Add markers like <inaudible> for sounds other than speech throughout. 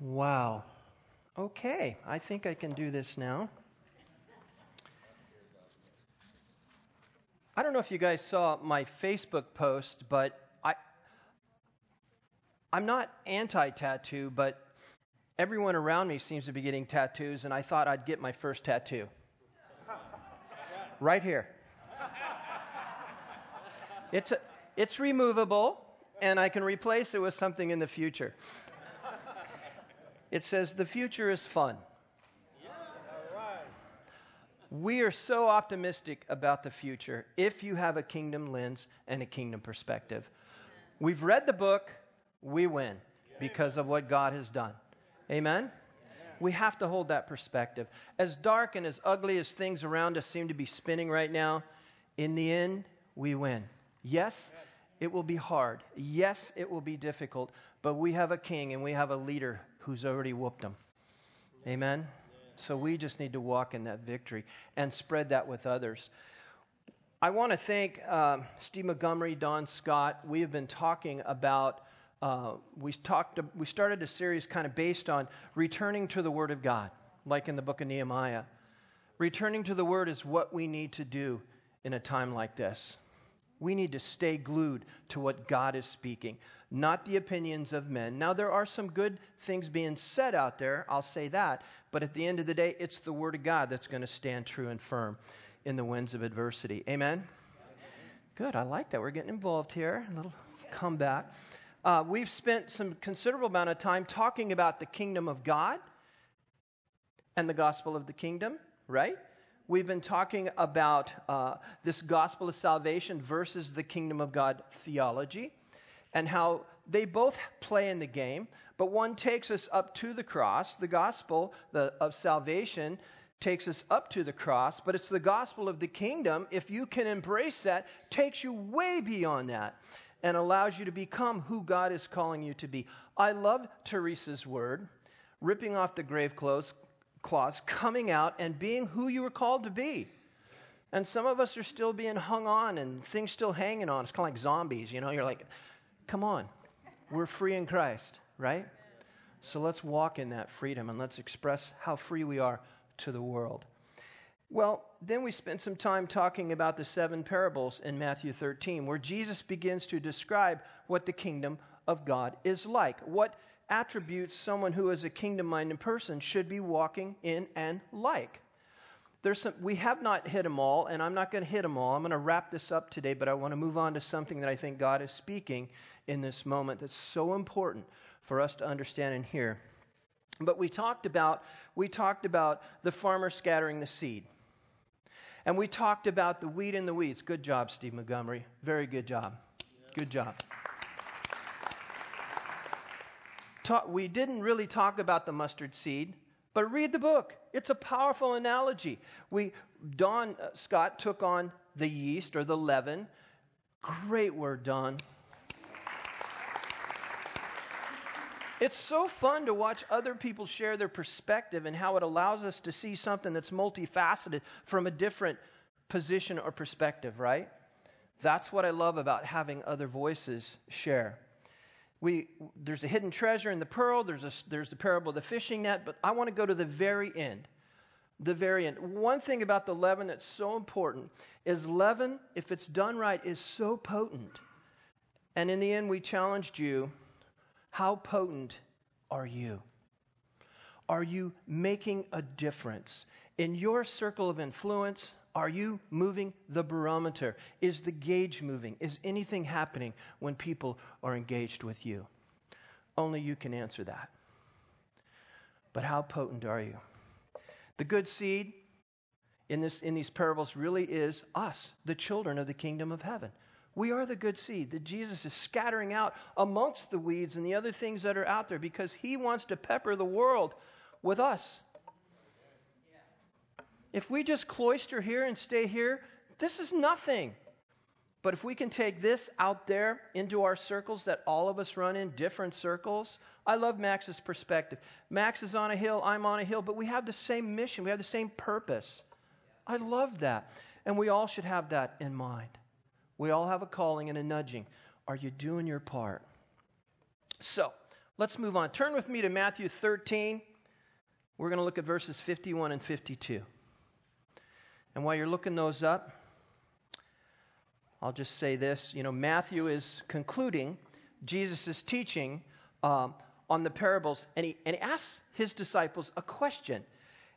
Wow. Okay, I think I can do this now. I don't know if you guys saw my Facebook post, but I I'm not anti-tattoo, but everyone around me seems to be getting tattoos and I thought I'd get my first tattoo. right here. It's a, it's removable and I can replace it with something in the future. It says, The future is fun. We are so optimistic about the future if you have a kingdom lens and a kingdom perspective. We've read the book, we win because of what God has done. Amen? We have to hold that perspective. As dark and as ugly as things around us seem to be spinning right now, in the end, we win. Yes, it will be hard. Yes, it will be difficult, but we have a king and we have a leader who's already whooped them. Amen? So we just need to walk in that victory and spread that with others. I want to thank uh, Steve Montgomery, Don Scott. We have been talking about. Uh, we talked. We started a series kind of based on returning to the Word of God, like in the book of Nehemiah. Returning to the Word is what we need to do in a time like this. We need to stay glued to what God is speaking, not the opinions of men. Now, there are some good things being said out there, I'll say that, but at the end of the day, it's the Word of God that's going to stand true and firm in the winds of adversity. Amen? Good, I like that. We're getting involved here. A little comeback. Uh, we've spent some considerable amount of time talking about the kingdom of God and the gospel of the kingdom, right? We've been talking about uh, this gospel of salvation versus the kingdom of God theology and how they both play in the game, but one takes us up to the cross. The gospel the, of salvation takes us up to the cross, but it's the gospel of the kingdom, if you can embrace that, takes you way beyond that and allows you to become who God is calling you to be. I love Teresa's word, ripping off the grave clothes, coming out and being who you were called to be. And some of us are still being hung on and things still hanging on. It's kind of like zombies, you know? You're like, come on, we're free in Christ, right? So let's walk in that freedom and let's express how free we are to the world. Well, then we spent some time talking about the seven parables in Matthew 13, where Jesus begins to describe what the kingdom of God is like, what attributes someone who is a kingdom minded person should be walking in and like. There's some, we have not hit them all, and I'm not going to hit them all. I'm going to wrap this up today, but I want to move on to something that I think God is speaking in this moment that's so important for us to understand and hear. But we talked about we talked about the farmer scattering the seed. And we talked about the wheat and the weeds. Good job, Steve Montgomery. Very good job. Good job. Talk, we didn't really talk about the mustard seed, but read the book. It's a powerful analogy. We, Don uh, Scott took on the yeast or the leaven. Great word, Don. It's so fun to watch other people share their perspective and how it allows us to see something that's multifaceted from a different position or perspective, right? That's what I love about having other voices share we, there's a hidden treasure in the pearl, there's, a, there's the parable of the fishing net, but I want to go to the very end. The very end. One thing about the leaven that's so important is leaven, if it's done right, is so potent. And in the end, we challenged you how potent are you? Are you making a difference in your circle of influence? Are you moving the barometer? Is the gauge moving? Is anything happening when people are engaged with you? Only you can answer that. But how potent are you? The good seed in, this, in these parables really is us, the children of the kingdom of heaven. We are the good seed that Jesus is scattering out amongst the weeds and the other things that are out there because he wants to pepper the world with us. If we just cloister here and stay here, this is nothing. But if we can take this out there into our circles that all of us run in, different circles, I love Max's perspective. Max is on a hill, I'm on a hill, but we have the same mission, we have the same purpose. I love that. And we all should have that in mind. We all have a calling and a nudging. Are you doing your part? So, Let's move on. Turn with me to Matthew 13. We're going to look at verses 51 and 52. And while you're looking those up, I'll just say this. You know, Matthew is concluding Jesus' teaching um, on the parables, and he, and he asks his disciples a question.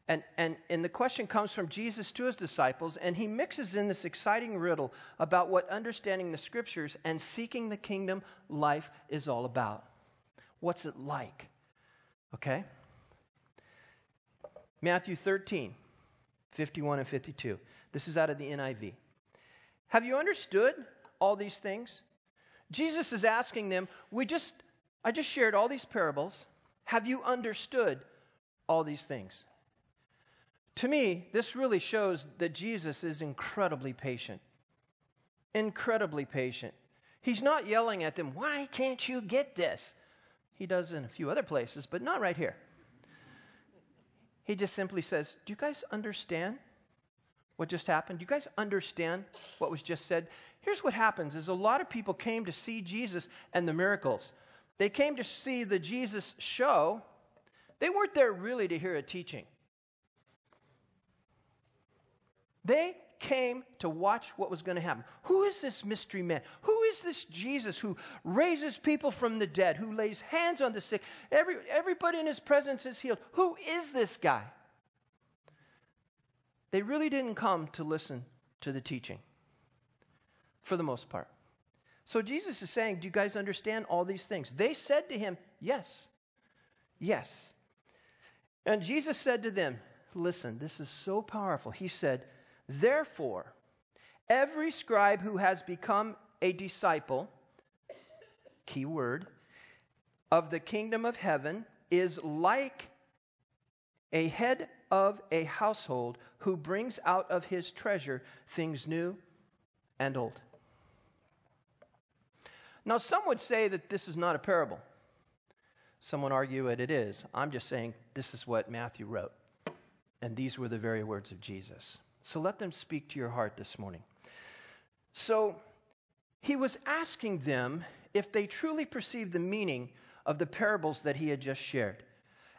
And, and, and the question comes from Jesus to his disciples, and he mixes in this exciting riddle about what understanding the scriptures and seeking the kingdom life is all about. What's it like? Okay? Matthew 13, 51 and 52. This is out of the NIV. Have you understood all these things? Jesus is asking them, we just I just shared all these parables. Have you understood all these things? To me, this really shows that Jesus is incredibly patient. Incredibly patient. He's not yelling at them, Why can't you get this? He does in a few other places, but not right here. He just simply says, Do you guys understand what just happened? Do you guys understand what was just said? Here's what happens is a lot of people came to see Jesus and the miracles. They came to see the Jesus show. They weren't there really to hear a teaching. They came to watch what was going to happen. Who is this mystery man? Who is this Jesus who raises people from the dead, who lays hands on the sick? Every, everybody in his presence is healed. Who is this guy? They really didn't come to listen to the teaching, for the most part. So Jesus is saying, Do you guys understand all these things? They said to him, Yes. Yes. And Jesus said to them, Listen, this is so powerful. He said, Therefore, every scribe who has become a disciple, key word, of the kingdom of heaven is like a head of a household who brings out of his treasure things new and old. Now, some would say that this is not a parable. Some would argue that it is. I'm just saying this is what Matthew wrote. And these were the very words of Jesus. So let them speak to your heart this morning. So he was asking them if they truly perceived the meaning of the parables that he had just shared.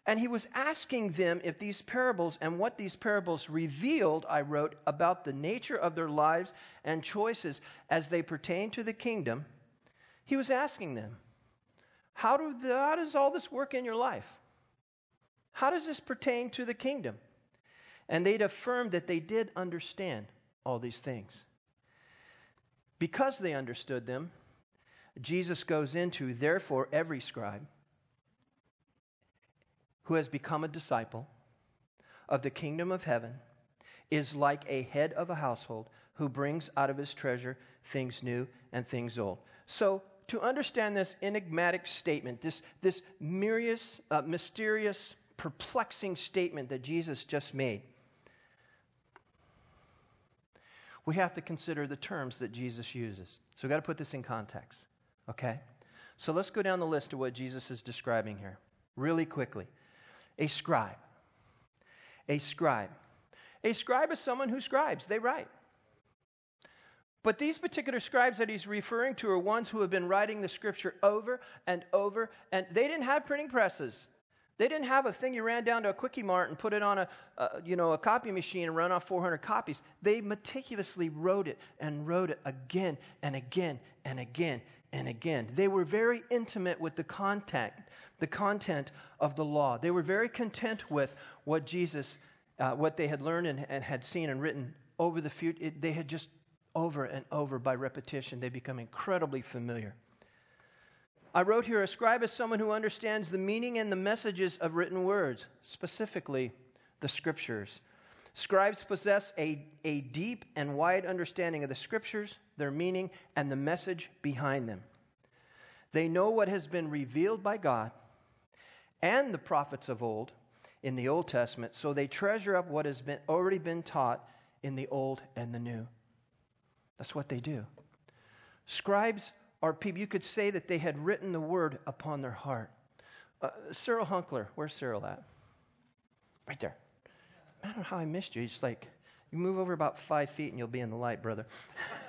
And he was asking them if these parables and what these parables revealed, I wrote, about the nature of their lives and choices as they pertain to the kingdom he was asking them, how, do the, how does all this work in your life? How does this pertain to the kingdom? And they'd affirmed that they did understand all these things. Because they understood them, Jesus goes into, therefore, every scribe who has become a disciple of the kingdom of heaven is like a head of a household who brings out of his treasure things new and things old. So to understand this enigmatic statement, this, this mysterious, uh, mysterious, perplexing statement that Jesus just made, we have to consider the terms that Jesus uses. So we've got to put this in context, okay? So let's go down the list of what Jesus is describing here really quickly. A scribe. A scribe. A scribe is someone who scribes, they write. But these particular scribes that he's referring to are ones who have been writing the scripture over and over, and they didn't have printing presses. They didn't have a thing you ran down to a quickie mart and put it on a, you know, a copy machine and run off 400 copies. They meticulously wrote it and wrote it again and again and again and again. They were very intimate with the content, the content of the law. They were very content with what Jesus, uh, what they had learned and, and, had seen and written over the future. They had just over and over by repetition. They become incredibly familiar. I wrote here a scribe is someone who understands the meaning and the messages of written words, specifically the scriptures. Scribes possess a, a deep and wide understanding of the scriptures, their meaning, and the message behind them. They know what has been revealed by God and the prophets of old in the Old Testament, so they treasure up what has been, already been taught in the Old and the New. That's what they do. Scribes are people, you could say that they had written the word upon their heart. Uh, Cyril Hunkler, where's Cyril at? Right there. I don't know how I missed you. He's like, you move over about five feet and you'll be in the light, brother.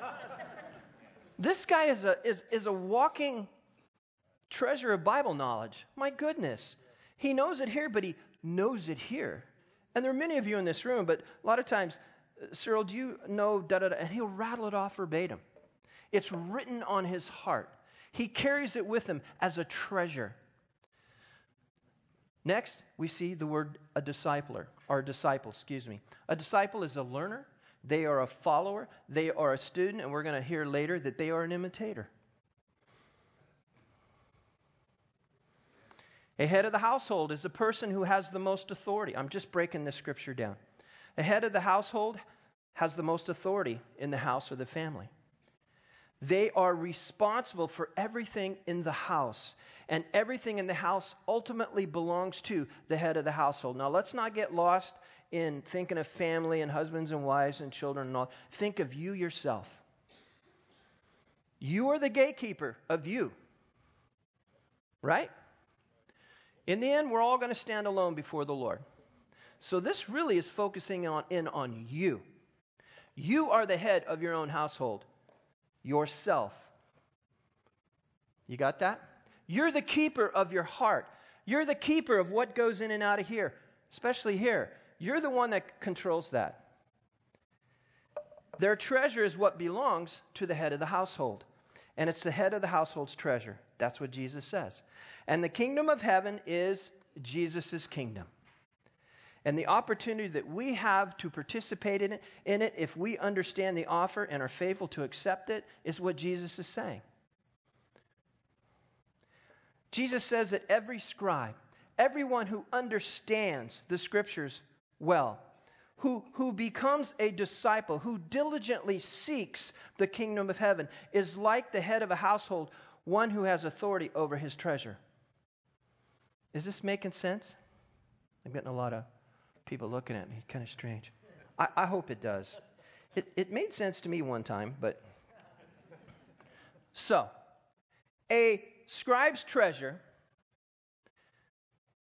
<laughs> this guy is a, is, is a walking treasure of Bible knowledge. My goodness. He knows it here, but he knows it here. And there are many of you in this room, but a lot of times, uh, Cyril, do you know da da da? And he'll rattle it off verbatim. It's written on his heart. He carries it with him as a treasure. Next, we see the word a discipler, or a disciple, excuse me. A disciple is a learner, they are a follower, they are a student, and we're going to hear later that they are an imitator. A head of the household is the person who has the most authority. I'm just breaking this scripture down. A head of the household has the most authority in the house or the family. They are responsible for everything in the house, and everything in the house ultimately belongs to the head of the household. Now, let's not get lost in thinking of family and husbands and wives and children and all. Think of you yourself. You are the gatekeeper of you, right? In the end, we're all going to stand alone before the Lord. So this really is focusing on in on you. You are the head of your own household, yourself. You got that? You're the keeper of your heart. You're the keeper of what goes in and out of here, especially here. You're the one that controls that. Their treasure is what belongs to the head of the household, and it's the head of the household's treasure. That's what Jesus says. And the kingdom of heaven is Jesus' kingdom. And the opportunity that we have to participate in it, in it, if we understand the offer and are faithful to accept it, is what Jesus is saying. Jesus says that every scribe, everyone who understands the scriptures well, who, who becomes a disciple, who diligently seeks the kingdom of heaven, is like the head of a household one who has authority over his treasure. Is this making sense? I'm getting a lot of people looking at me, kind of strange. I, I hope it does. It, it made sense to me one time, but. So, a scribe's treasure,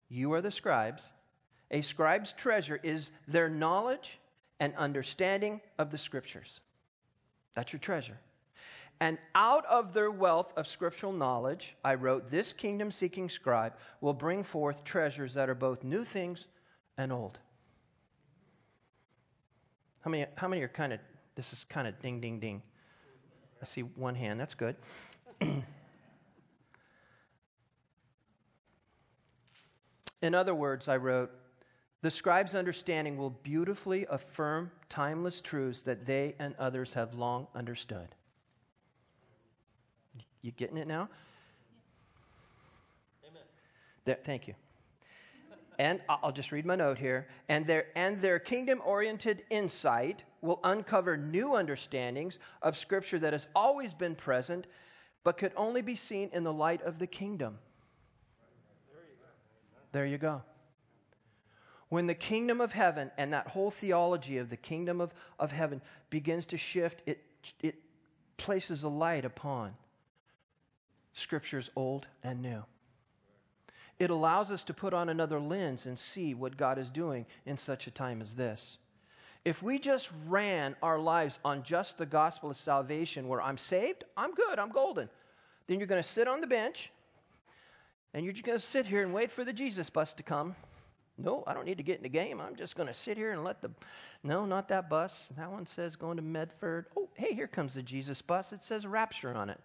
you are the scribes. A scribe's treasure is their knowledge and understanding of the scriptures. That's your treasure. And out of their wealth of scriptural knowledge, I wrote, This kingdom seeking scribe will bring forth treasures that are both new things and old. How many, how many are kind of, this is kind of ding, ding, ding. I see one hand, that's good. <clears throat> In other words, I wrote, the scribe's understanding will beautifully affirm timeless truths that they and others have long understood. You getting it now? Amen. There, thank you. And I'll just read my note here. And their, and their kingdom oriented insight will uncover new understandings of Scripture that has always been present, but could only be seen in the light of the kingdom. There you go. When the kingdom of heaven and that whole theology of the kingdom of, of heaven begins to shift, it, it places a light upon scriptures old and new. It allows us to put on another lens and see what God is doing in such a time as this. If we just ran our lives on just the gospel of salvation, where I'm saved, I'm good, I'm golden, then you're going to sit on the bench and you're just going to sit here and wait for the Jesus bus to come. No, I don't need to get in the game. I'm just going to sit here and let the. No, not that bus. That one says going to Medford. Oh, hey, here comes the Jesus bus. It says rapture on it.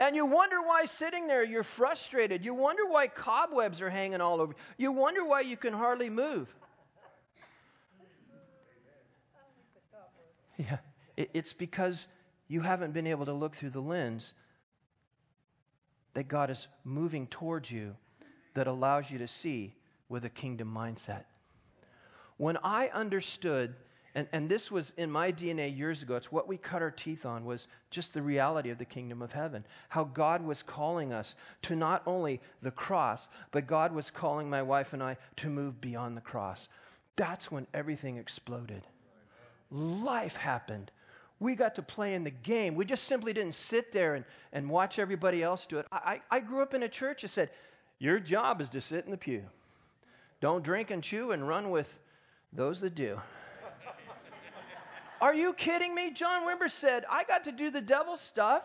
And you wonder why sitting there you're frustrated. You wonder why cobwebs are hanging all over. You wonder why you can hardly move. Yeah, it's because you haven't been able to look through the lens that God is moving towards you that allows you to see with a kingdom mindset. When I understood and, and this was in my DNA years ago. It's what we cut our teeth on was just the reality of the kingdom of heaven. How God was calling us to not only the cross, but God was calling my wife and I to move beyond the cross. That's when everything exploded. Life happened. We got to play in the game. We just simply didn't sit there and, and watch everybody else do it. I, I grew up in a church that said, Your job is to sit in the pew. Don't drink and chew and run with those that do. Are you kidding me? John Wimber said, I got to do the devil stuff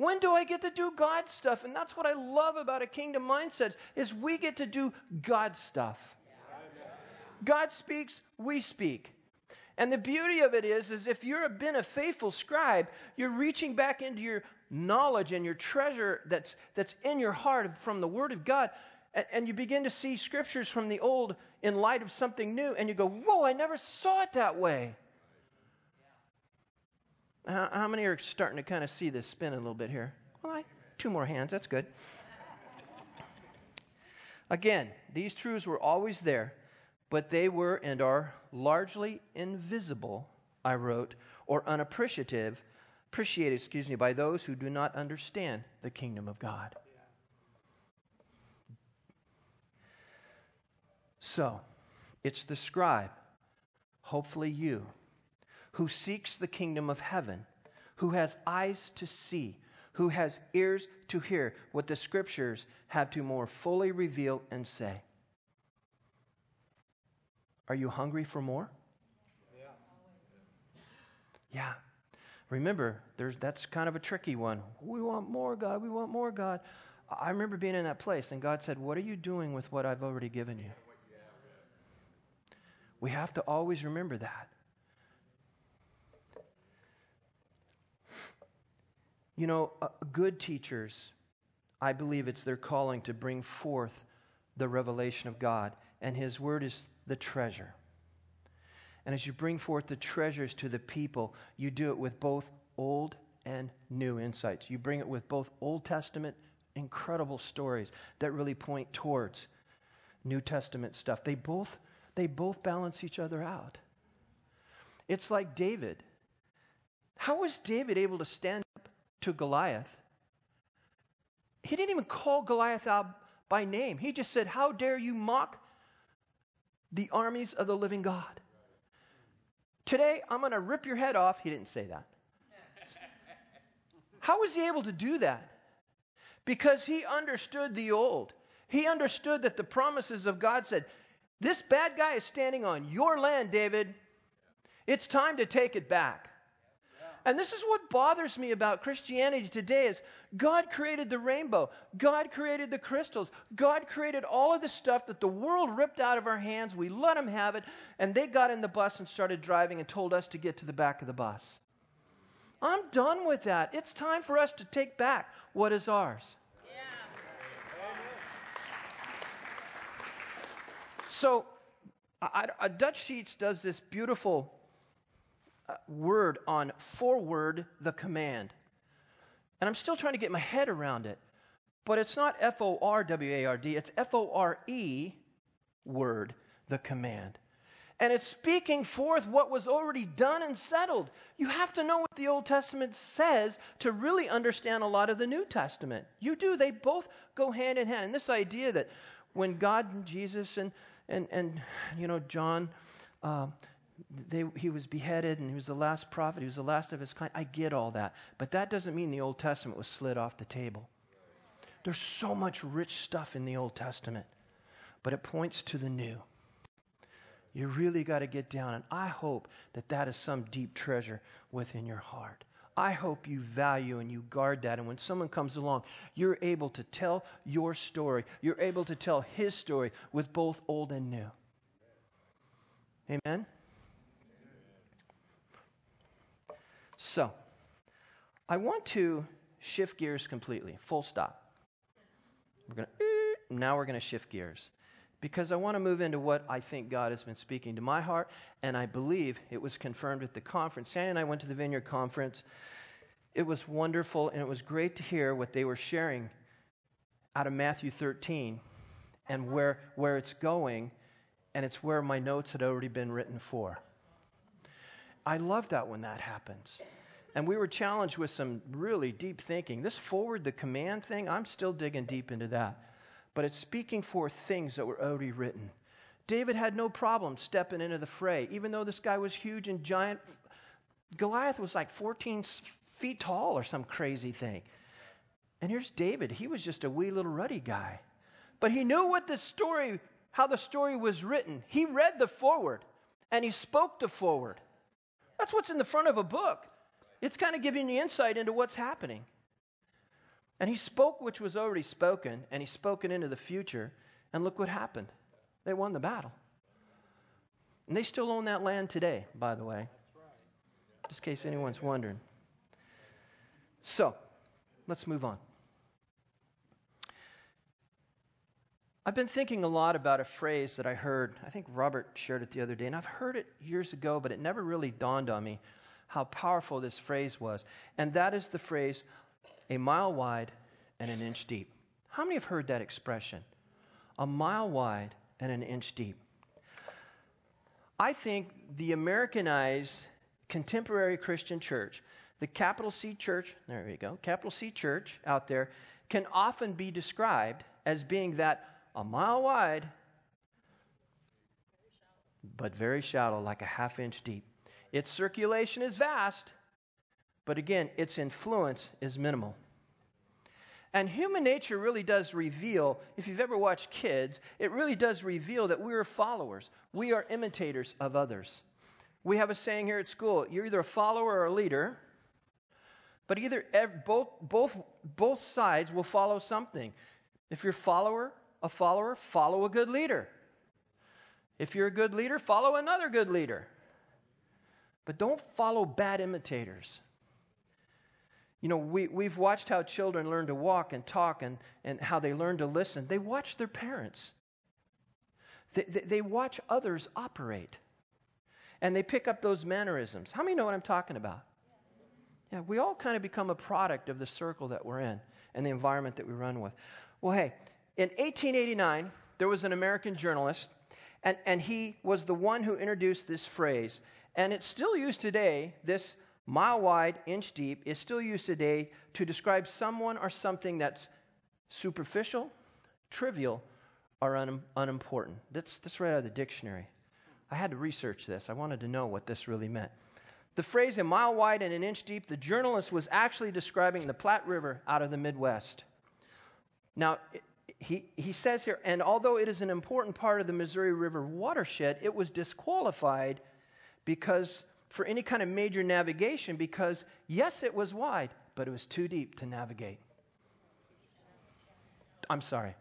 When do I get to do God stuff? And that's what I love about a kingdom mindset is we get to do God stuff. God speaks, we speak. And the beauty of it is, is if you've been a faithful scribe, you're reaching back into your knowledge and your treasure that's, that's in your heart from the Word of God, and, and you begin to see scriptures from the old in light of something new, and you go, Whoa, I never saw it that way. How, how many are starting to kind of see this spin a little bit here? Well, I, two more hands, that's good. Again, these truths were always there, but they were and are largely invisible, I wrote, or unappreciative, appreciated, excuse me, by those who do not understand the kingdom of God. So, it's the scribe, hopefully you, who seeks the kingdom of heaven, who has eyes to see, who has ears to hear what the scriptures have to more fully reveal and say. Are you hungry for more? Yeah. Yeah. Remember, there's, that's kind of a tricky one. We want more, God. We want more, God. I remember being in that place, and God said, What are you doing with what I've already given you? We have to always remember that. You know, uh, good teachers, I believe it's their calling to bring forth the revelation of God, and His Word is the treasure. And as you bring forth the treasures to the people, you do it with both old and new insights. You bring it with both Old Testament, incredible stories that really point towards New Testament stuff. They both, they both balance each other out. It's like David. How was David able to stand to Goliath? He didn't even call Goliath out by name. He just said, How dare you mock the armies of the living God. Today, I'm going to rip your head off. He didn't say that. <laughs> How was he able to do that? Because he understood the old. He understood that the promises of God said, This bad guy is standing on your land, David. It's time to take it back. And this is what bothers me about Christianity today is God created the rainbow. God created the crystals. God created all of the stuff that the world ripped out of our hands. We let them have it, and they got in the bus and started driving and told us to get to the back of the bus. I'm done with that. It's time for us to take back what is ours. So, I, I, Dutch Sheets does this beautiful word on forward the command. And I'm still trying to get my head around it. But it's not F O R W A R D, it's F O R E word, the command. And it's speaking forth what was already done and settled. You have to know what the Old Testament says to really understand a lot of the New Testament. You do. They both go hand in hand. And this idea that when God and Jesus and, and, and you know, John, uh, they, he was beheaded and he was the last prophet, he was the last of his kind. I get all that. But that doesn't mean the Old Testament was slid off the table. There's so much rich stuff in the Old Testament, but it points to the new. You really got to get down, and I hope that that is some deep treasure within your heart. I hope you value and you guard that. And when someone comes along, you're able to tell your story. You're able to tell his story with both old and new. Amen? So, I want to shift gears completely, full stop. We're going to, <clears throat> now we're going to shift gears because I want to move into what I think God has been speaking to my heart, and I believe it was confirmed at the conference. Sandy and I went to the Vineyard Conference. It was wonderful, and it was great to hear what they were sharing out of Matthew 13 and where, where it's going, and it's where my notes had already been written for. I love that when that happens. And we were challenged with some really deep thinking. This forward the command thing, I'm still digging deep into that. But it's speaking for things that were already written. David had no problem stepping into the fray, even though this guy was huge and giant. Goliath was like 14 feet tall or some crazy thing. And here's David. He was just a wee little ruddy guy. But he knew what the story, how the story was written. He read the forward and he spoke the forward. That's what's in the front of a book. It's kind of giving you insight into what's happening. And he spoke which was already spoken, and he spoke it into the future. And look what happened. They won the battle. And they still own that land today, by the way, just in case anyone's wondering. So, let's move on. I've been thinking a lot about a phrase that I heard. I think Robert shared it the other day, and I've heard it years ago, but it never really dawned on me how powerful this phrase was. And that is the phrase, a mile wide and an inch deep. How many have heard that expression? A mile wide and an inch deep. I think the Americanized contemporary Christian church, the capital C church, there we go, capital C church out there, can often be described as being that a mile wide, but very shallow, like a half inch deep. Its circulation is vast, but again, its influence is minimal. And human nature really does reveal, if you've ever watched kids, it really does reveal that we are followers. We are imitators of others. We have a saying here at school you're either a follower or a leader, but either both, both, both sides will follow something. If you're a follower, a follower, follow a good leader. If you're a good leader, follow another good leader. But don't follow bad imitators. You know, we, we've watched how children learn to walk and talk and, and how they learn to listen. They watch their parents, they, they, they watch others operate, and they pick up those mannerisms. How many know what I'm talking about? Yeah, we all kind of become a product of the circle that we're in and the environment that we run with. Well, hey, in 1889, there was an American journalist, and, and he was the one who introduced this phrase. And it's still used today, this mile wide, inch deep, is still used today to describe someone or something that's superficial, trivial, or un- unimportant. That's, that's right out of the dictionary. I had to research this. I wanted to know what this really meant. The phrase a mile wide and an inch deep, the journalist was actually describing the Platte River out of the Midwest. Now, he, he says here, and although it is an important part of the Missouri River watershed, it was disqualified because for any kind of major navigation because, yes, it was wide, but it was too deep to navigate. I'm sorry.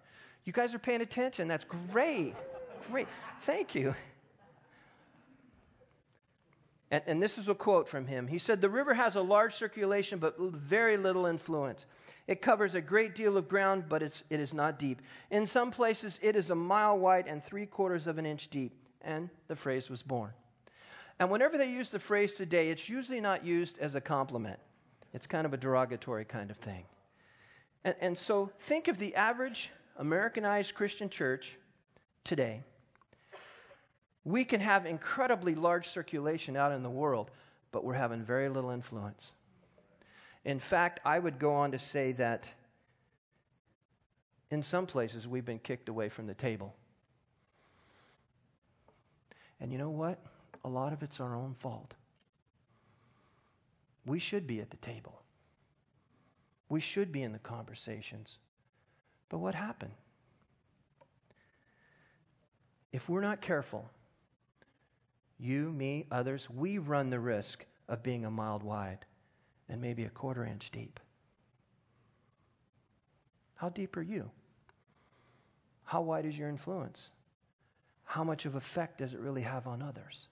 You guys are paying attention. That's great. Great. Thank you. And, and, this is a quote from him. He said, The river has a large circulation, but very little influence. It covers a great deal of ground, but it's, it is not deep. In some places, it is a mile wide and three quarters of an inch deep. And the phrase was born. And whenever they use the phrase today, it's usually not used as a compliment, it's kind of a derogatory kind of thing. And, and so think of the average Americanized Christian church today. We can have incredibly large circulation out in the world, but we're having very little influence. In fact, I would go on to say that in some places we've been kicked away from the table. And you know what? a lot of it's our own fault. We should be at the table. We should be in the conversations. But what happened? If we're not careful, you, me, others, we run the risk of being a mile wide and maybe a quarter inch deep. How deep are you? How wide is your influence? How much of effect does it really have on others?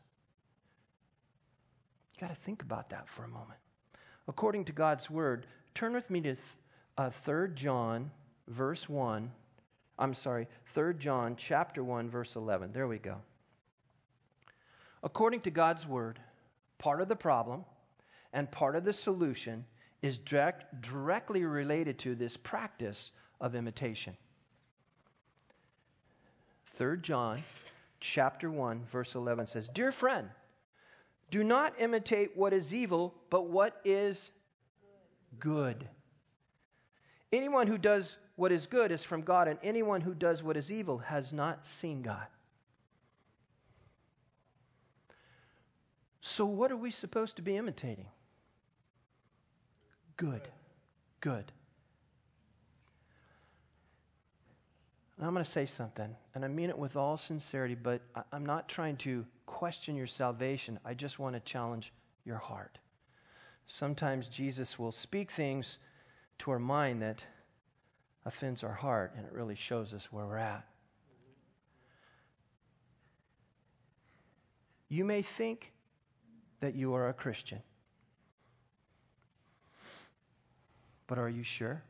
You got to think about that for a moment. According to God's word, turn with me to uh, 3 John, verse 1. I'm sorry, 3 John, chapter 1, verse 11. There we go. According to God's word, part of the problem and part of the solution is direct, directly related to this practice of imitation. 3 John chapter 1 verse 11 says, "Dear friend, do not imitate what is evil, but what is good. Anyone who does what is good is from God, and anyone who does what is evil has not seen God. So, what are we supposed to be imitating? Good. Good. I'm going to say something, and I mean it with all sincerity, but I'm not trying to question your salvation. I just want to challenge your heart. Sometimes Jesus will speak things to our mind that offends our heart and it really shows us where we're at. You may think that you are a Christian, but are you sure?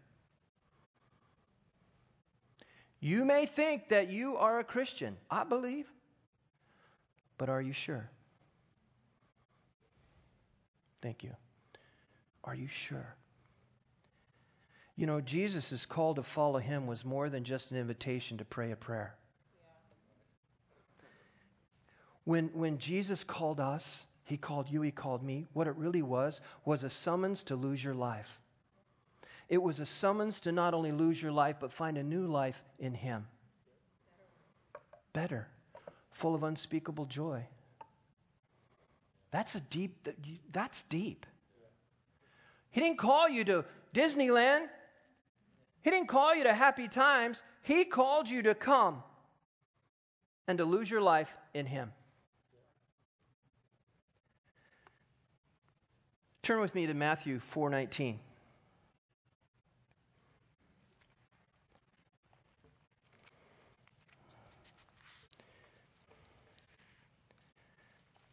You may think that you are a Christian. I believe. But are you sure? Thank you. Are you sure? You know, Jesus' call to follow him was more than just an invitation to pray a prayer. When, when Jesus called us, he called you, he called me, what it really was was a summons to lose your life. It was a summons to not only lose your life, but find a new life in him. Better, full of unspeakable joy. That's a deep, that's deep. He didn't call you to Disneyland. He didn't call you to happy times. He called you to come and to lose your life in Him. Turn with me to Matthew 4:19.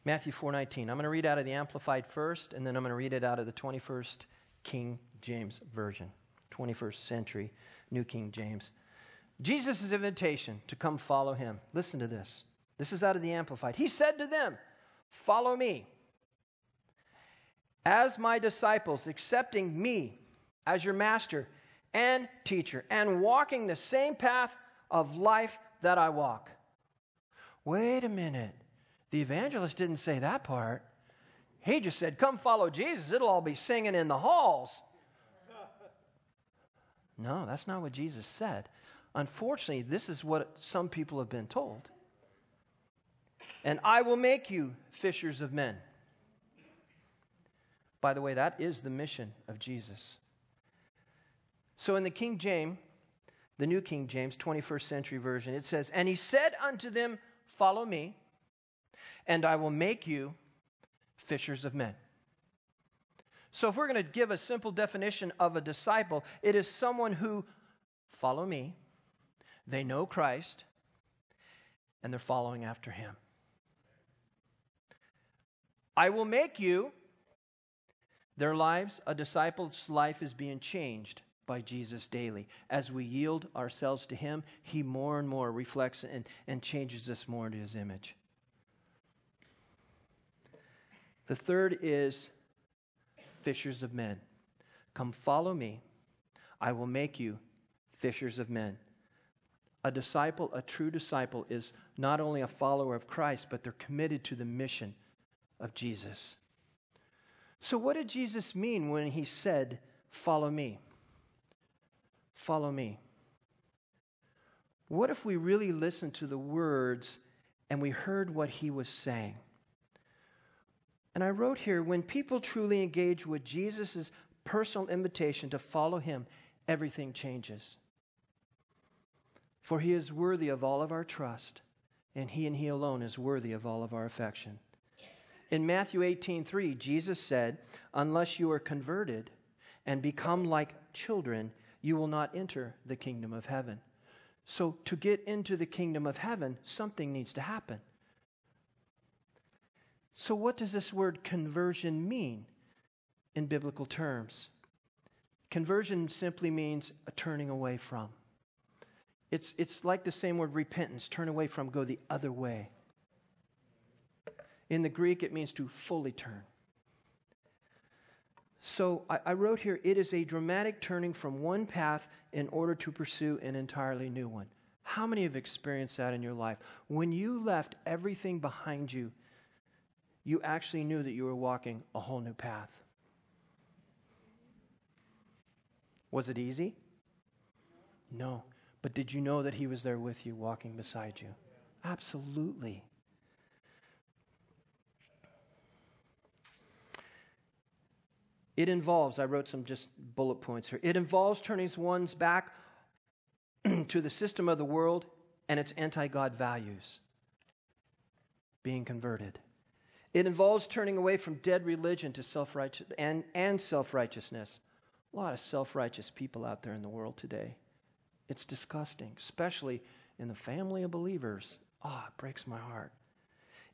Matthew 4:19. I'm going to read out of the amplified first and then I'm going to read it out of the 21st King James version. 21st century New King James. Jesus' invitation to come follow him. Listen to this. This is out of the amplified. He said to them, "Follow me as my disciples, accepting me as your master and teacher and walking the same path of life that I walk." Wait a minute. The evangelist didn't say that part. He just said, Come follow Jesus. It'll all be singing in the halls. No, that's not what Jesus said. Unfortunately, this is what some people have been told. And I will make you fishers of men. By the way, that is the mission of Jesus. So in the King James, the New King James, 21st century version, it says, And he said unto them, Follow me and I will make you fishers of men. So, if we're going to give a simple definition of a disciple, it is someone who follow me, they know Christ, and they're following after him. I will make you their lives, a disciple's life is being changed by Jesus daily. As we yield ourselves to him, he more and more reflects and, and changes us more into his image. The third is fishers of men. Come follow me. I will make you fishers of men. A disciple, a true disciple, is not only a follower of Christ, but they're committed to the mission of Jesus. So, what did Jesus mean when he said, Follow me? Follow me. What if we really listened to the words and we heard what he was saying? And I wrote here when people truly engage with Jesus' personal invitation to follow him, everything changes. For he is worthy of all of our trust, and he and he alone is worthy of all of our affection. In Matthew 18:3, Jesus said, "Unless you are converted and become like children, you will not enter the kingdom of heaven." So to get into the kingdom of heaven, something needs to happen. So, what does this word conversion mean in biblical terms? Conversion simply means a turning away from. It's, it's like the same word repentance turn away from, go the other way. In the Greek, it means to fully turn. So I, I, wrote here it is a dramatic turning from one path in order to pursue an entirely new one. How many have experienced that in your life? When you left everything behind you you actually knew that you were walking a whole new path. Was it easy? No. But did you know that He was there with you, walking beside you? Absolutely. It involves, I wrote some just bullet points here. It involves turning one's back <clears throat> to the system of the world and its anti God values, being converted. It involves turning away from dead religion to self and, and self righteousness. A lot of self righteous people out there in the world today. It's disgusting, especially in the family of believers. Ah, oh, it breaks my heart.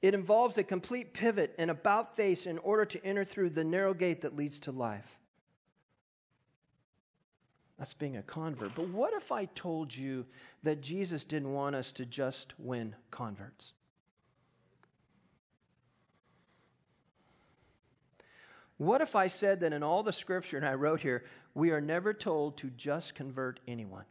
It involves a complete pivot and about face in order to enter through the narrow gate that leads to life. That's being a convert. But what if I told you that Jesus didn't want us to just win converts? What if I said that in all the scripture, and I wrote here, we are never told to just convert anyone?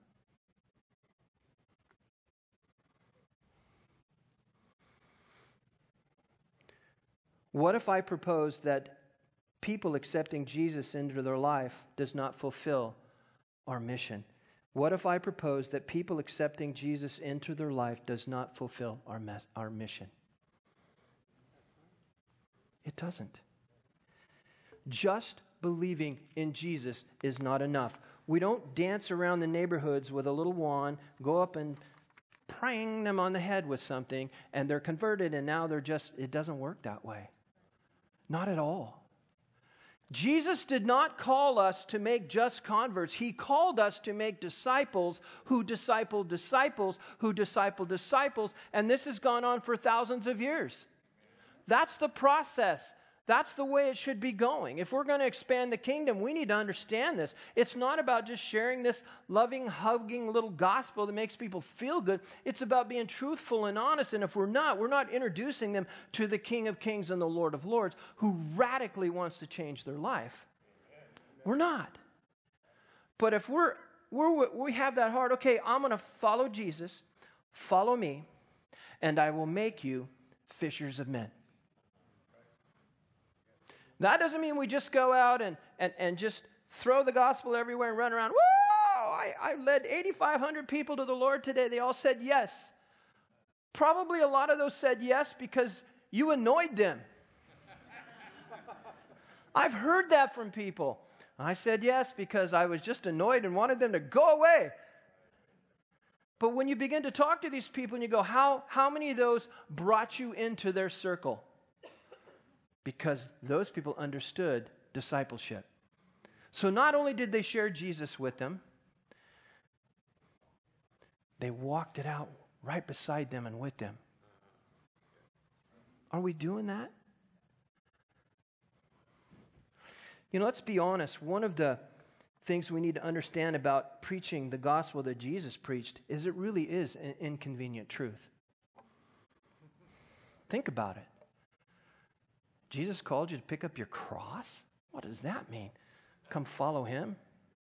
What if I propose that people accepting Jesus into their life does not fulfill our mission? What if I propose that people accepting Jesus into their life does not fulfill our, mes- our mission? It doesn't. Just believing in Jesus is not enough. We don't dance around the neighborhoods with a little wand, go up and prang them on the head with something, and they're converted, and now they're just, it doesn't work that way. Not at all. Jesus did not call us to make just converts. He called us to make disciples who disciple disciples who disciple disciples. And this has gone on for thousands of years. That's the process. That's the way it should be going. If we're going to expand the kingdom, we need to understand this. It's not about just sharing this loving, hugging little gospel that makes people feel good. It's about being truthful and honest. And if we're not, we're not introducing them to the King of Kings and the Lord of Lords who radically wants to change their life. We're not. But if we're, we're we have that heart, okay, I'm going to follow Jesus, follow me, and I will make you fishers of men. That doesn't mean we just go out and, and, and just throw the gospel everywhere and run around. Whoa! I, I led 8,500 people to the Lord today. They all said yes. Probably a lot of those said yes because you annoyed them. <laughs> I've heard that from people. I said yes because I was just annoyed and wanted them to go away. But when you begin to talk to these people and you go, how, how many of those brought you into their circle? Because those people understood discipleship. So not only did they share Jesus with them, they walked it out right beside them and with them. Are we doing that? You know, let's be honest. One of the things we need to understand about preaching the gospel that Jesus preached is it really is an inconvenient truth. Think about it. Jesus called you to pick up your cross? What does that mean? Come follow him?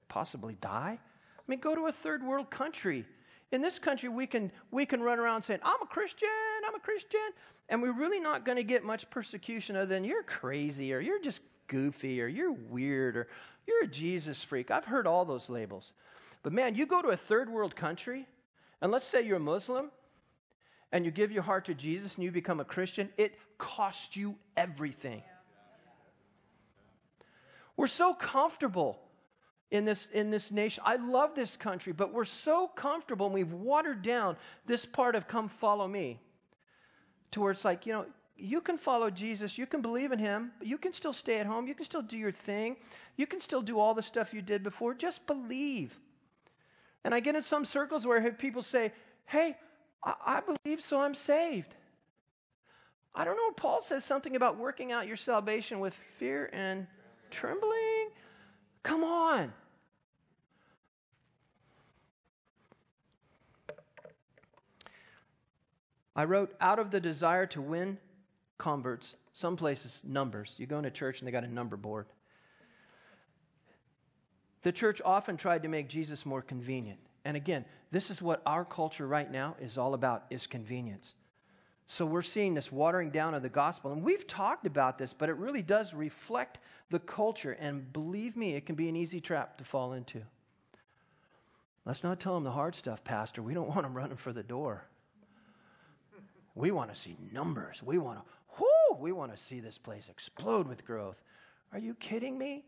Possibly die? I mean, go to a third world country. In this country, we can, we can run around saying, I'm a Christian, I'm a Christian, and we're really not going to get much persecution other than you're crazy or you're just goofy or you're weird or you're a Jesus freak. I've heard all those labels. But man, you go to a third world country, and let's say you're a Muslim, and you give your heart to Jesus and you become a Christian, it costs you everything. We're so comfortable in this, in this nation. I love this country, but we're so comfortable and we've watered down this part of come follow me to where it's like, you know, you can follow Jesus, you can believe in him, but you can still stay at home, you can still do your thing, you can still do all the stuff you did before. Just believe. And I get in some circles where people say, hey, I, believe, so I'm saved. I don't know. Paul says something about working out your salvation with fear and trembling. Come on. I wrote, out of the desire to win converts, some places numbers. You go into church and they got a number board. The church often tried to make Jesus more convenient. And again, this is what our culture right now is all about is convenience. So we're seeing this watering down of the gospel. And we've talked about this, but it really does reflect the culture. And believe me, it can be an easy trap to fall into. Let's not tell them the hard stuff, Pastor. We don't <laughs> want them running for the door. We want to see numbers. We want to, whoo, we want to see this place explode with growth. Are you kidding me?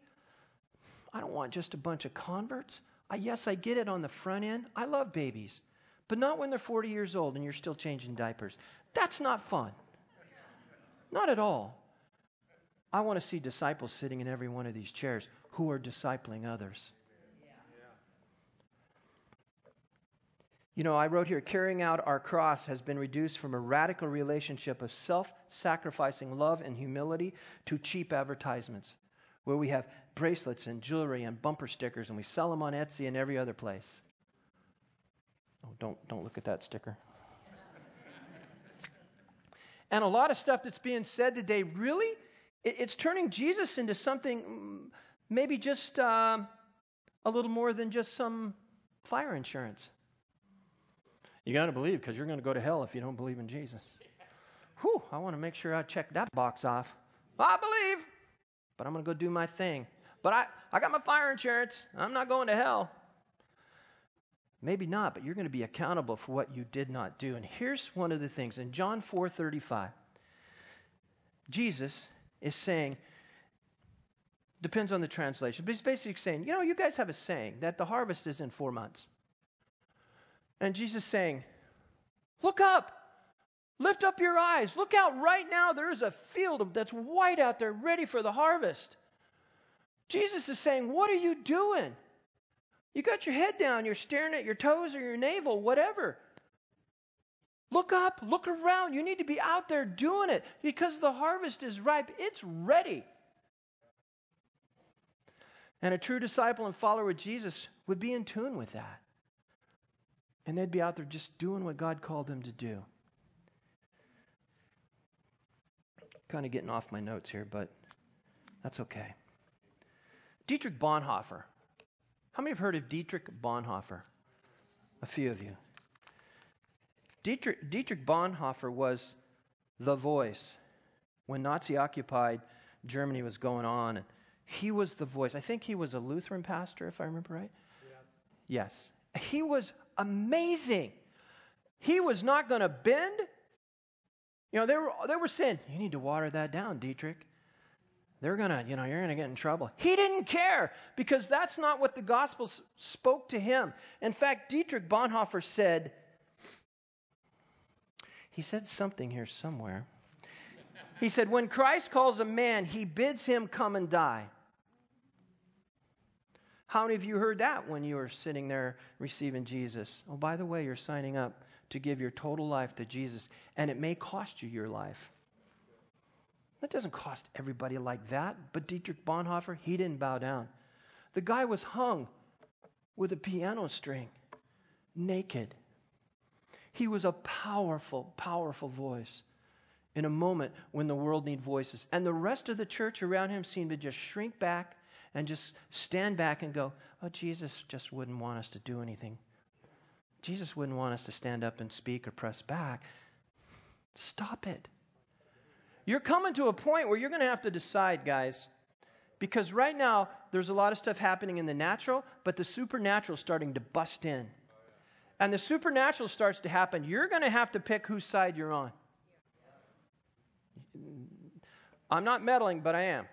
I don't want just a bunch of converts. I, yes, I get it on the front end. I love babies, but not when they're 40 years old and you're still changing diapers. That's not fun. Not at all. I want to see disciples sitting in every one of these chairs who are discipling others. You know, I wrote here carrying out our cross has been reduced from a radical relationship of self sacrificing love and humility to cheap advertisements where we have bracelets and jewelry and bumper stickers and we sell them on Etsy and every other place. Oh, don't, don't look at that sticker. and a lot of stuff that's being said today, really, it, it's turning Jesus into something mm, maybe just uh, a little more than just some fire insurance. You got to believe because you're going to go to hell if you don't believe in Jesus. Whew, I want to make sure I check that box off. I believe, but I'm going to go do my thing. But I, I got my fire insurance. I'm not going to hell. Maybe not, but you're going to be accountable for what you did not do. And here's one of the things in John 4:35. Jesus is saying, depends on the translation, but he's basically saying, you know, you guys have a saying that the harvest is in four months. And Jesus saying, Look up, lift up your eyes, look out right now. There is a field that's white out there ready for the harvest. Jesus is saying, What are you doing? You got your head down, you're staring at your toes or your navel, whatever. Look up, look around. You need to be out there doing it because the harvest is ripe. It's ready. And a true disciple and follower of Jesus would be in tune with that. And they'd be out there just doing what God called them to do. Kind of getting off my notes here, but that's okay. Dietrich Bonhoeffer. How many have heard of Dietrich Bonhoeffer? A few of you. Dietrich, Dietrich Bonhoeffer was the voice when Nazi occupied Germany was going on. And he was the voice. I think he was a Lutheran pastor, if I remember right. Yes. yes. He was amazing. He was not going to bend. You know, they were, they were saying, You need to water that down, Dietrich. They're going to, you know, you're going to get in trouble. He didn't care because that's not what the gospel spoke to him. In fact, Dietrich Bonhoeffer said, he said something here somewhere. He said, When Christ calls a man, he bids him come and die. How many of you heard that when you were sitting there receiving Jesus? Oh, by the way, you're signing up to give your total life to Jesus, and it may cost you your life. That doesn't cost everybody like that, but Dietrich Bonhoeffer, he didn't bow down. The guy was hung with a piano string, naked. He was a powerful, powerful voice in a moment when the world needed voices. And the rest of the church around him seemed to just shrink back and just stand back and go, oh, Jesus just wouldn't want us to do anything. Jesus wouldn't want us to stand up and speak or press back. Stop it. You're coming to a point where you're going to have to decide, guys. Because right now, there's a lot of stuff happening in the natural, but the supernatural is starting to bust in. And the supernatural starts to happen. You're going to have to pick whose side you're on. I'm not meddling, but I am.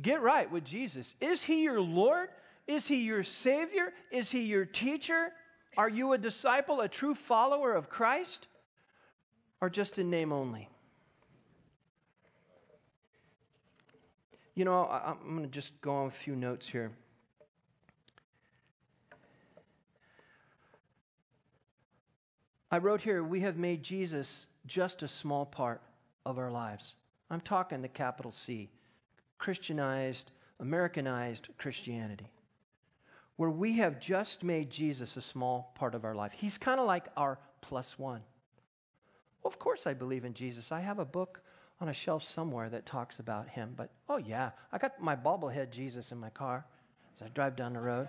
Get right with Jesus. Is he your Lord? Is he your Savior? Is he your teacher? Are you a disciple, a true follower of Christ? Or just in name only? You know, I'm going to just go on a few notes here. I wrote here, we have made Jesus just a small part of our lives. I'm talking the capital C. Christianized, Americanized Christianity, where we have just made Jesus a small part of our life. He's kind of like our plus one. Well, of course, I believe in Jesus. I have a book on a shelf somewhere that talks about him, but oh, yeah, I got my bobblehead Jesus in my car as I drive down the road.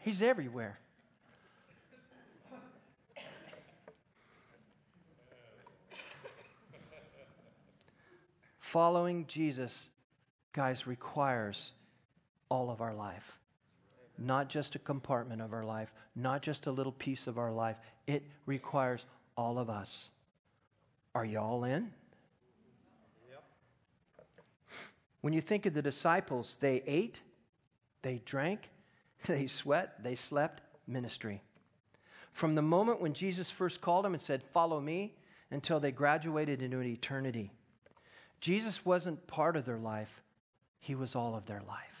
He's everywhere. Following Jesus, guys, requires all of our life. Not just a compartment of our life, not just a little piece of our life. It requires all of us. Are you all in? When you think of the disciples, they ate, they drank, <laughs> they sweat, they slept, ministry. From the moment when Jesus first called them and said, Follow me, until they graduated into an eternity. Jesus wasn't part of their life, He was all of their life.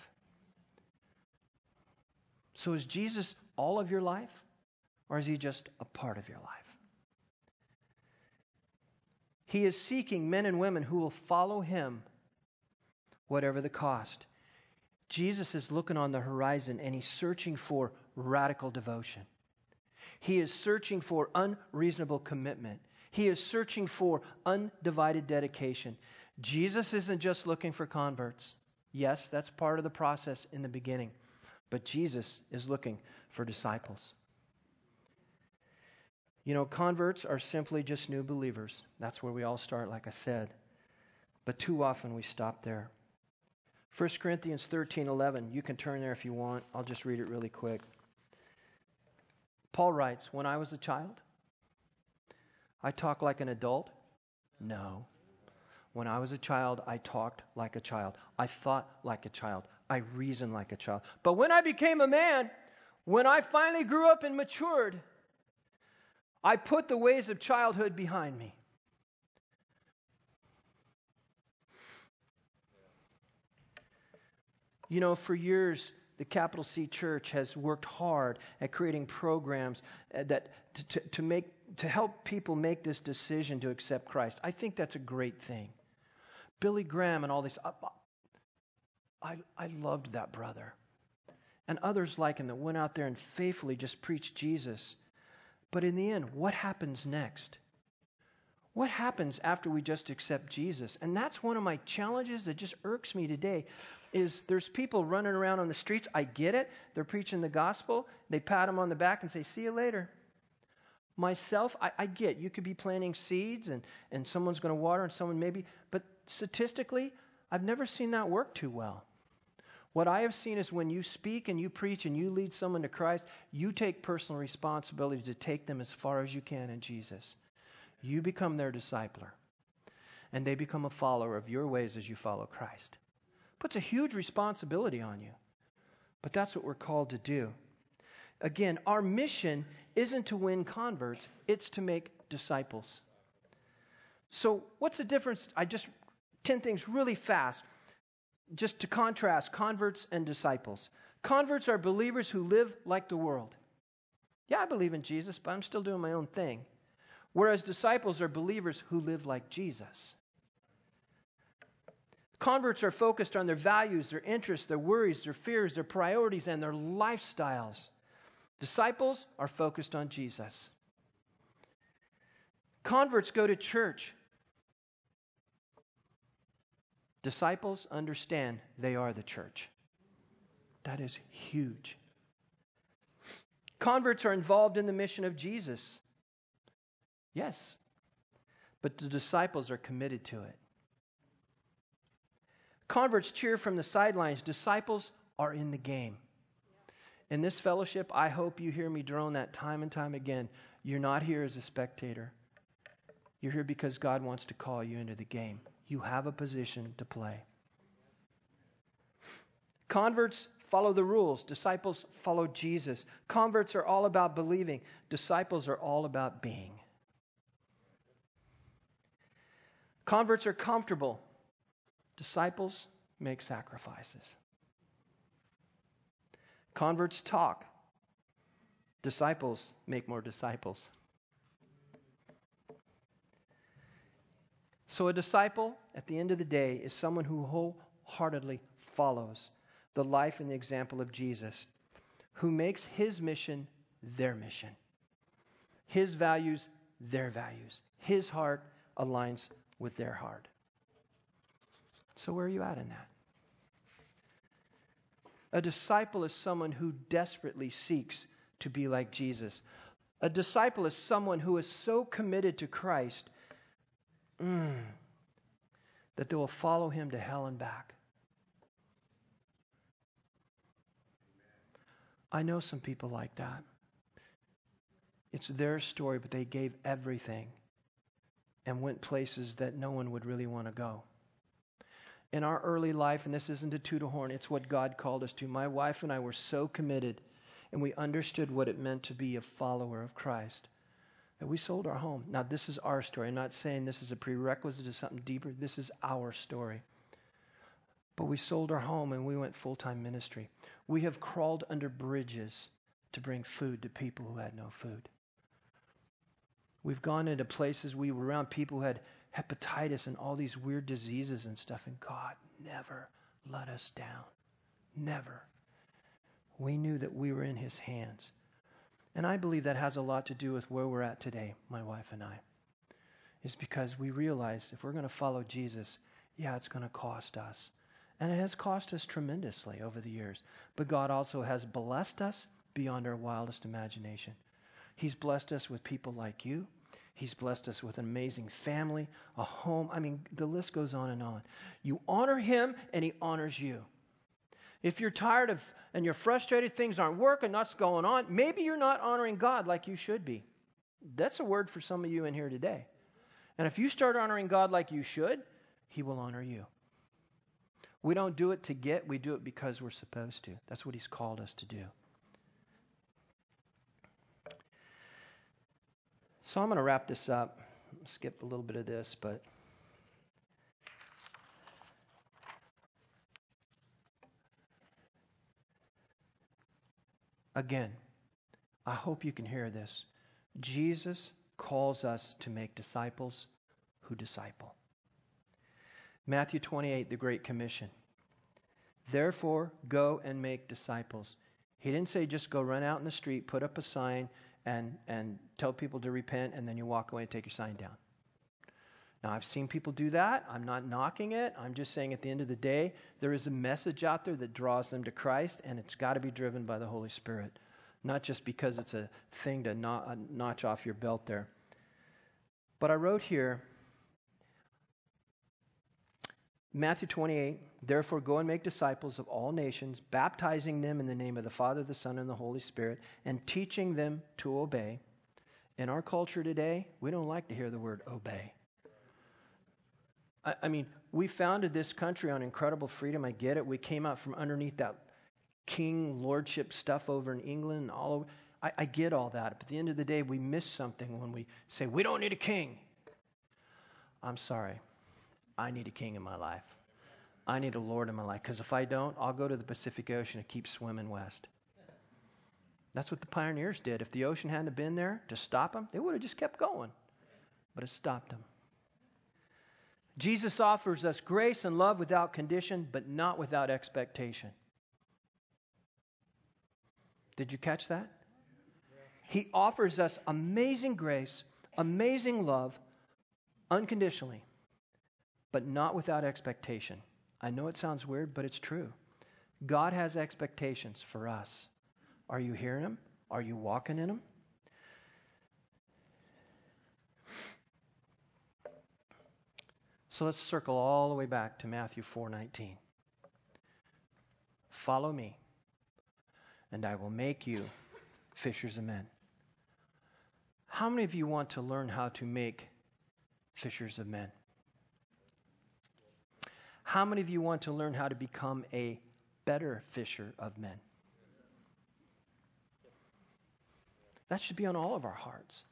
So is Jesus all of your life or is he just a part of your life? He is seeking men and women who will follow him, whatever the cost. Jesus is looking on the horizon and he's searching for radical devotion. He is searching for unreasonable commitment. He is searching for undivided dedication. Jesus isn't just looking for converts. Yes, that's part of the process in the beginning. But Jesus is looking for disciples. You know, converts are simply just new believers. That's where we all start, like I said. But too often we stop there. 1 Corinthians 13 11. You can turn there if you want. I'll just read it really quick. Paul writes When I was a child, I talked like an adult? No. When I was a child, I talked like a child. I thought like a child. I reasoned like a child. But when I became a man, when I finally grew up and matured, I put the ways of childhood behind me. You know, for years, the capital C church has worked hard at creating programs uh, that to, to, to, make to help people make this decision to accept Christ. I think that's a great thing. Billy Graham and all this. I, I, loved that brother. And others like him that went out there and faithfully just preached Jesus. But in the end, what happens next? What happens after we just accept Jesus? And that's one of my challenges that just irks me today is there's people running around on the streets. I get it. They're preaching the gospel. They pat them on the back and say, see you later. Myself, I, I get you could be planting seeds and, and someone's going to water and someone maybe, but statistically, I've never seen that work too well. What I have seen is when you speak and you preach and you lead someone to Christ, you take personal responsibility to take them as far as you can in Jesus. You become their discipler, and they become a follower of your ways as you follow Christ. Puts a huge responsibility on you, but that's what we're called to do. Again, our mission isn't to win converts, it's to make disciples. So, what's the difference? I just 10 things really fast just to contrast converts and disciples. Converts are believers who live like the world. Yeah, I believe in Jesus, but I'm still doing my own thing. Whereas disciples are believers who live like Jesus. Converts are focused on their values, their interests, their worries, their fears, their priorities, and their lifestyles. Disciples are focused on Jesus. Converts go to church Disciples understand they are the church. That is huge. Converts are involved in the mission of Jesus. Yes. But the disciples are committed to it. Converts cheer from the sidelines. Disciples are in the game. In this fellowship, I hope you hear me drone that time and time again. You're not here as a spectator, you're here because God wants to call you into the game you have a position to play. Converts follow the rules, disciples follow Jesus. Converts are all about believing, disciples are all about being. Converts are comfortable, disciples make sacrifices. Converts talk, disciples make more disciples. So, a disciple, at the end of the day, is someone who wholeheartedly follows the life and the example of Jesus, who makes his mission their mission, his values their values, his heart aligns with their heart. So, where are you at in that? A disciple is someone who desperately seeks to be like Jesus. A disciple is someone who is so committed to Christ mm, that they will follow him to hell and back. I know some people like that. It's their story, but they gave everything and went places that no one would really want to go. In our early life, and this isn't a toot horn, it's what God called us to. My wife and I were so committed, and we understood what it meant to be a follower of Christ that we sold our home. Now, this is our story. I'm not saying this is a prerequisite to something deeper. This is our story. But we sold our home and we went full time ministry. We have crawled under bridges to bring food to people who had no food. We've gone into places we were around people who had hepatitis and all these weird diseases and stuff, and God never let us down. Never. We knew that we were in His hands. And I believe that has a lot to do with where we're at today, my wife and I. Is because we realize if we're going to follow Jesus, yeah, it's going to cost us. And it has cost us tremendously over the years. But God also has blessed us beyond our wildest imagination. He's blessed us with people like you. He's blessed us with an amazing family, a home. I mean, the list goes on and on. You honor Him, and He honors you. If you're tired of and you're frustrated, things aren't working, nothing's going on, maybe you're not honoring God like you should be. That's a word for some of you in here today. And if you start honoring God like you should, He will honor you. We don't do it to get, we do it because we're supposed to. That's what He's called us to do. So I'm going to wrap this up. Skip a little bit of this, but. Again, I hope you can hear this. Jesus calls us to make disciples who disciple. Matthew 28, the Great Commission. Therefore, go and make disciples. He didn't say just go run out in the street, put up a sign, and, and tell people to repent, and then you walk away and take your sign down. Now, I've seen people do that. I'm not knocking it. I'm just saying at the end of the day, there is a message out there that draws them to Christ, and it's got to be driven by the Holy Spirit, not just because it's a thing to uh, notch off your belt there. But I wrote here Matthew 28, therefore go and make disciples of all nations, baptizing them in the name of the Father, the Son, and the Holy Spirit, and teaching them to obey. In our culture today, we don't like to hear the word obey. I, I mean, we founded this country on incredible freedom. I get it. We came out from underneath that king lordship stuff over in England and all over. I, I get all that. But at the end of the day, we miss something when we say, we don't need a king. I'm sorry. I need a king in my life. I need a Lord in my life. Because if I don't, I'll go to the Pacific Ocean and keep swimming west. That's what the pioneers did. If the ocean hadn't been there to stop them, they would have just kept going. But it stopped them. Jesus offers us grace and love without condition, but not without expectation. Did you catch that? He offers us amazing grace, amazing love, unconditionally but not without expectation. I know it sounds weird, but it's true. God has expectations for us. Are you hearing them? Are you walking in them? So let's circle all the way back to Matthew 4:19. Follow me, and I will make you fishers of men. How many of you want to learn how to make fishers of men? How many of you want to learn how to become a better fisher of men? That should be on all of our hearts.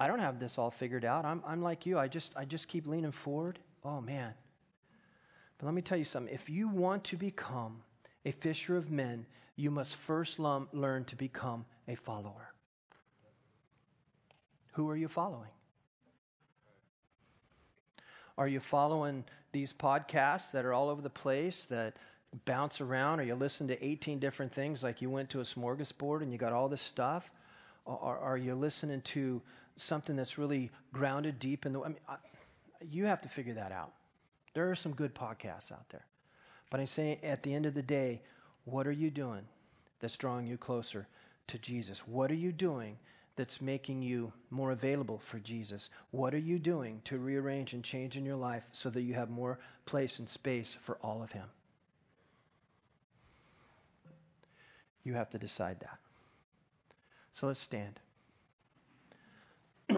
I don't have this all figured out. I'm, I'm like you. I just, I just keep leaning forward. Oh, man. But let me tell you something. If you want to become a fisher of men, you must first learn to become a follower. Who are you following? Are you following these podcasts that are all over the place that bounce around? Or you listen to 18 different things like you went to a smorgasbord and you got all this stuff? Or are you listening to something that's really grounded deep in the. I mean, I, you have to figure that out. There are some good podcasts out there. But I'm saying at the end of the day, what are you doing that's drawing you closer to Jesus? What are you doing that's making you more available for Jesus? What are you doing to rearrange and change in your life so that you have more place and space for all of Him? You have to decide that. So let's stand. <clears throat>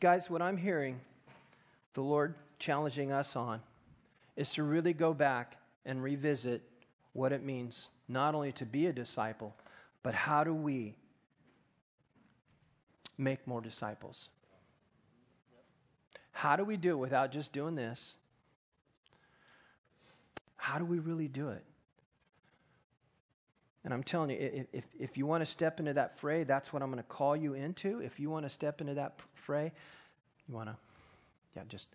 Guys, what I'm hearing the Lord challenging us on is to really go back and revisit what it means not only to be a disciple, but how do we make more disciples? How do we do it without just doing this? How do we really do it? And I'm telling you, if, if, you want to step into that fray, that's what I'm going to call you into. If you want to step into that fray, you want to, yeah, just,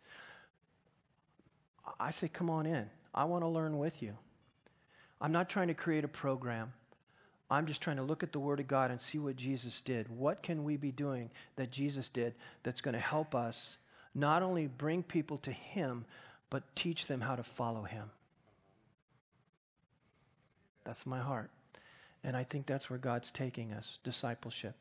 I say, come on in. I want to learn with you. I'm not trying to create a program. I'm just trying to look at the Word of God and see what Jesus did. What can we be doing that Jesus did that's going to help us not only bring people to Him, but teach them how to follow Him? That's my heart. And I think that's where God's taking us discipleship.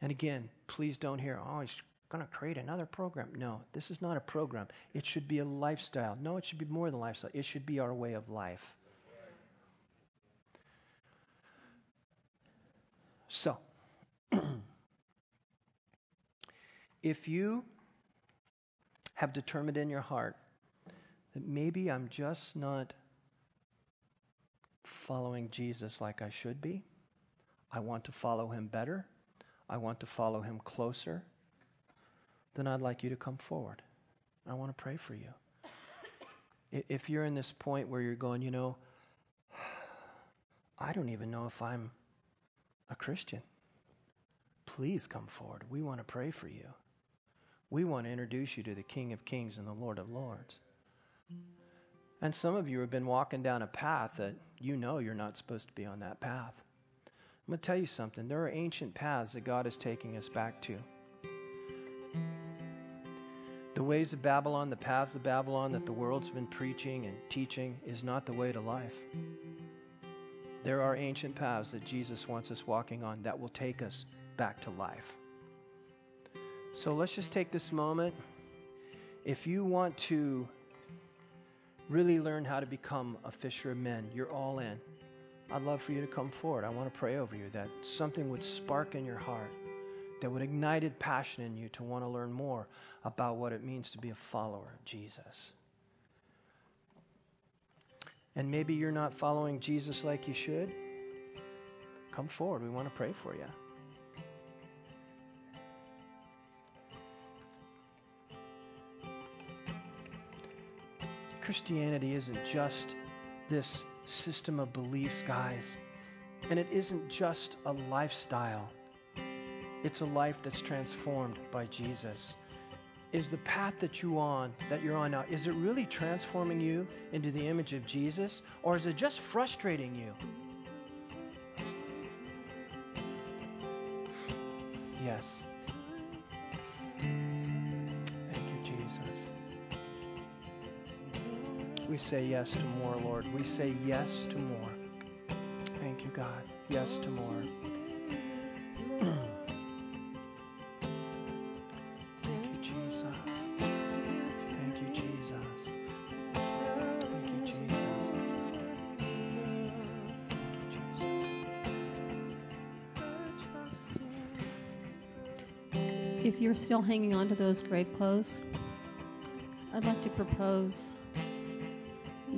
And again, please don't hear, oh, he's going to create another program. No, this is not a program. It should be a lifestyle. No, it should be more than a lifestyle. It should be our way of life. So, <clears throat> if you have determined in your heart that maybe I'm just not following Jesus like I should be. I want to follow him better. I want to follow him closer. Then I'd like you to come forward. I want to pray for you. If you're in this point where you're going, you know, <sighs> I don't even know if I'm a Christian, please come forward. We want to pray for you. We want to introduce you to the King of Kings and the Lord of Lords. And some of you have been walking down a path that you know you're not supposed to be on that path. I'm going to tell you something. There are ancient paths that God is taking us back to. The ways of Babylon, the paths of Babylon that the world's been preaching and teaching is not the way to life. There are ancient paths that Jesus wants us walking on that will take us back to life. So let's just take this moment. If you want to really learn how to become a fisher of men, you're all in. I'd love for you to come forward. I want to pray over you that something would spark in your heart, that would ignite a passion in you to want to learn more about what it means to be a follower of Jesus. And maybe you're not following Jesus like you should. Come forward. We want to pray for you. Christianity isn't just this system of beliefs, guys. And it isn't just a lifestyle, it's a life that's transformed by Jesus. Is the path that you on that you're on now is it really transforming you into the image of Jesus or is it just frustrating you? Yes. We say yes to more, Lord. We say yes to more. Thank you, God. Yes to more. <clears throat> Thank you, Jesus. Thank you, Jesus. Thank you, Jesus. If you're still hanging on to those grave clothes, I'd like to propose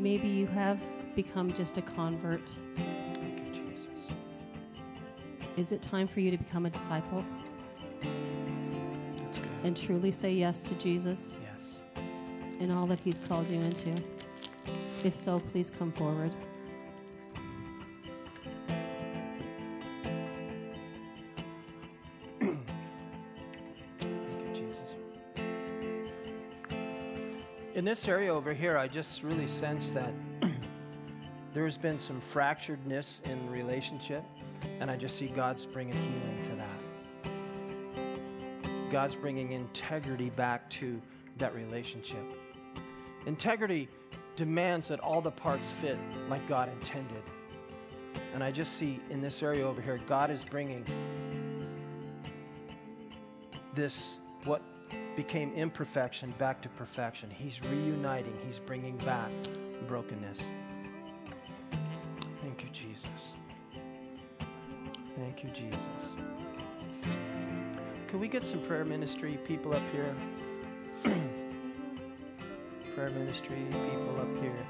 maybe you have become just a convert. Thank you, Jesus. Is it time for you to become a disciple? That's good. And truly say yes to Jesus? Yes. And all that He's called you into? If so, please come forward. In this area over here, I just really sense that <clears throat> there's been some fracturedness in relationship, and I just see God's bringing healing to that. God's bringing integrity back to that relationship. Integrity demands that all the parts fit like God intended. And I just see in this area over here, God is bringing this, what became imperfection back to perfection. He's reuniting, He's bringing back brokenness. Thank you, Jesus. Thank you, Jesus. Can we get some prayer ministry people up here? <clears throat> prayer ministry people up here.